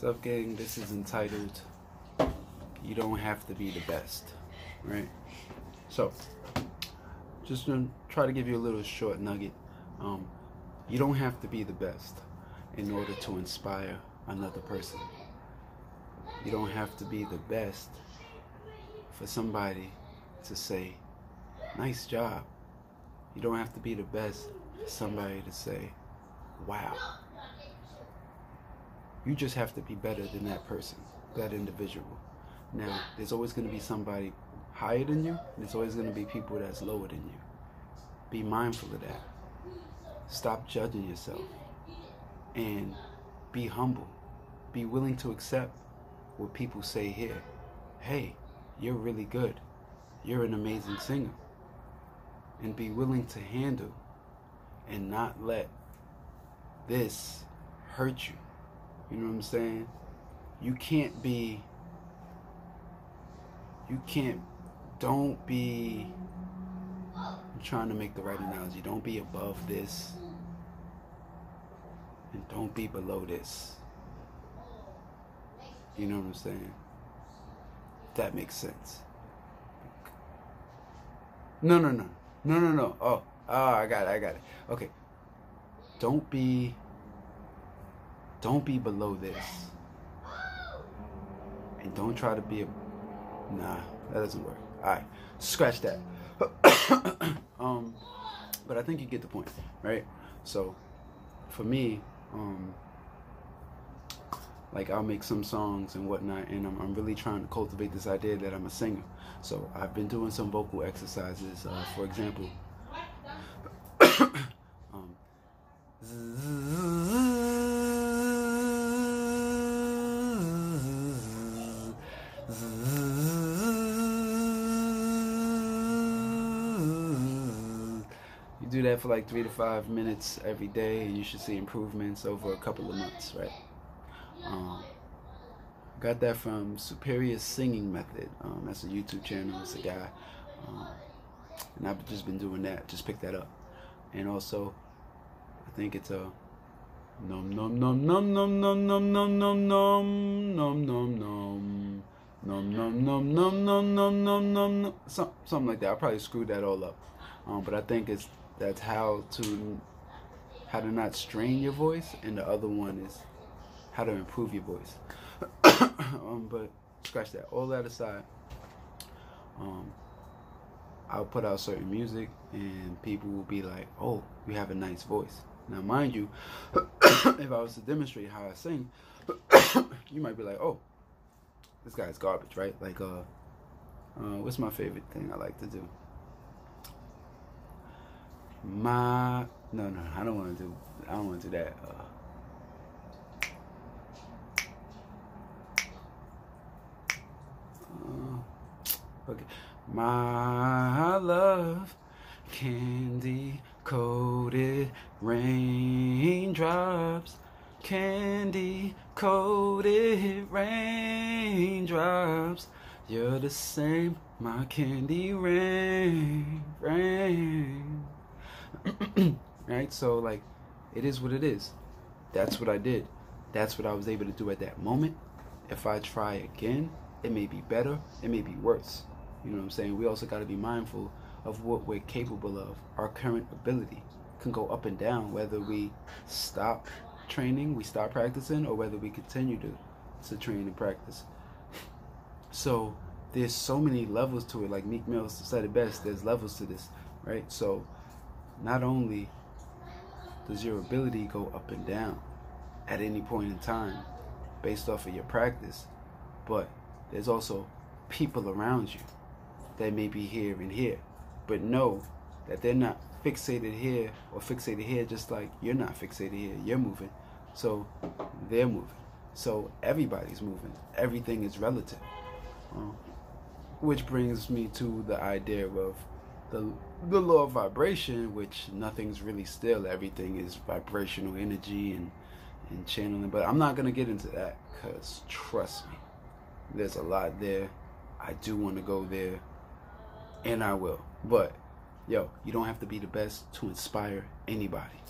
Sub Gang, this is entitled You Don't Have to Be the Best, right? So, just to try to give you a little short nugget. Um, you don't have to be the best in order to inspire another person. You don't have to be the best for somebody to say, nice job. You don't have to be the best for somebody to say, wow. You just have to be better than that person, that individual. Now, there's always going to be somebody higher than you, there's always going to be people that's lower than you. Be mindful of that. Stop judging yourself and be humble. Be willing to accept what people say here. Hey, you're really good. You're an amazing singer. And be willing to handle and not let this hurt you. You know what I'm saying? You can't be, you can't, don't be, I'm trying to make the right analogy. Don't be above this and don't be below this. You know what I'm saying? That makes sense. No, no, no. No, no, no. Oh, oh, I got it. I got it. Okay. Don't be don't be below this. And don't try to be a Nah, that doesn't work. Alright. Scratch that. um but I think you get the point, right? So for me, um like I'll make some songs and whatnot, and I'm, I'm really trying to cultivate this idea that I'm a singer. So I've been doing some vocal exercises. Uh, for example, um, do that for like three to five minutes every day, and you should see improvements over a couple of months, right? Um, got that from Superior Singing Method. Um, that's a YouTube channel. It's a guy, um, and I've just been doing that. Just pick that up, and also, I think it's a num num num num num num num num num num num num. Num num num num num num num num num something like that. I probably screwed that all up, um, but I think it's that's how to how to not strain your voice, and the other one is how to improve your voice. um, but scratch that. All that aside, um, I'll put out certain music, and people will be like, "Oh, you have a nice voice." Now, mind you, if I was to demonstrate how I sing, you might be like, "Oh, this guy's garbage," right? Like, uh, uh, what's my favorite thing I like to do? My no, no, I don't want to do. I don't want to do that. Uh, Okay. My love, candy coated raindrops, candy coated raindrops. You're the same, my candy rain, rain. right? So, like, it is what it is. That's what I did. That's what I was able to do at that moment. If I try again, it may be better, it may be worse. You know what I'm saying? We also got to be mindful of what we're capable of. Our current ability can go up and down whether we stop training, we stop practicing, or whether we continue to, to train and practice. So there's so many levels to it. Like Meek Mill said it best, there's levels to this, right? So not only does your ability go up and down at any point in time based off of your practice, but there's also people around you that may be here and here. But know that they're not fixated here or fixated here just like you're not fixated here. You're moving. So they're moving. So everybody's moving. Everything is relative. Uh, which brings me to the idea of the the law of vibration, which nothing's really still. Everything is vibrational energy and and channeling. But I'm not gonna get into that because trust me, there's a lot there. I do want to go there and I will. But yo, you don't have to be the best to inspire anybody.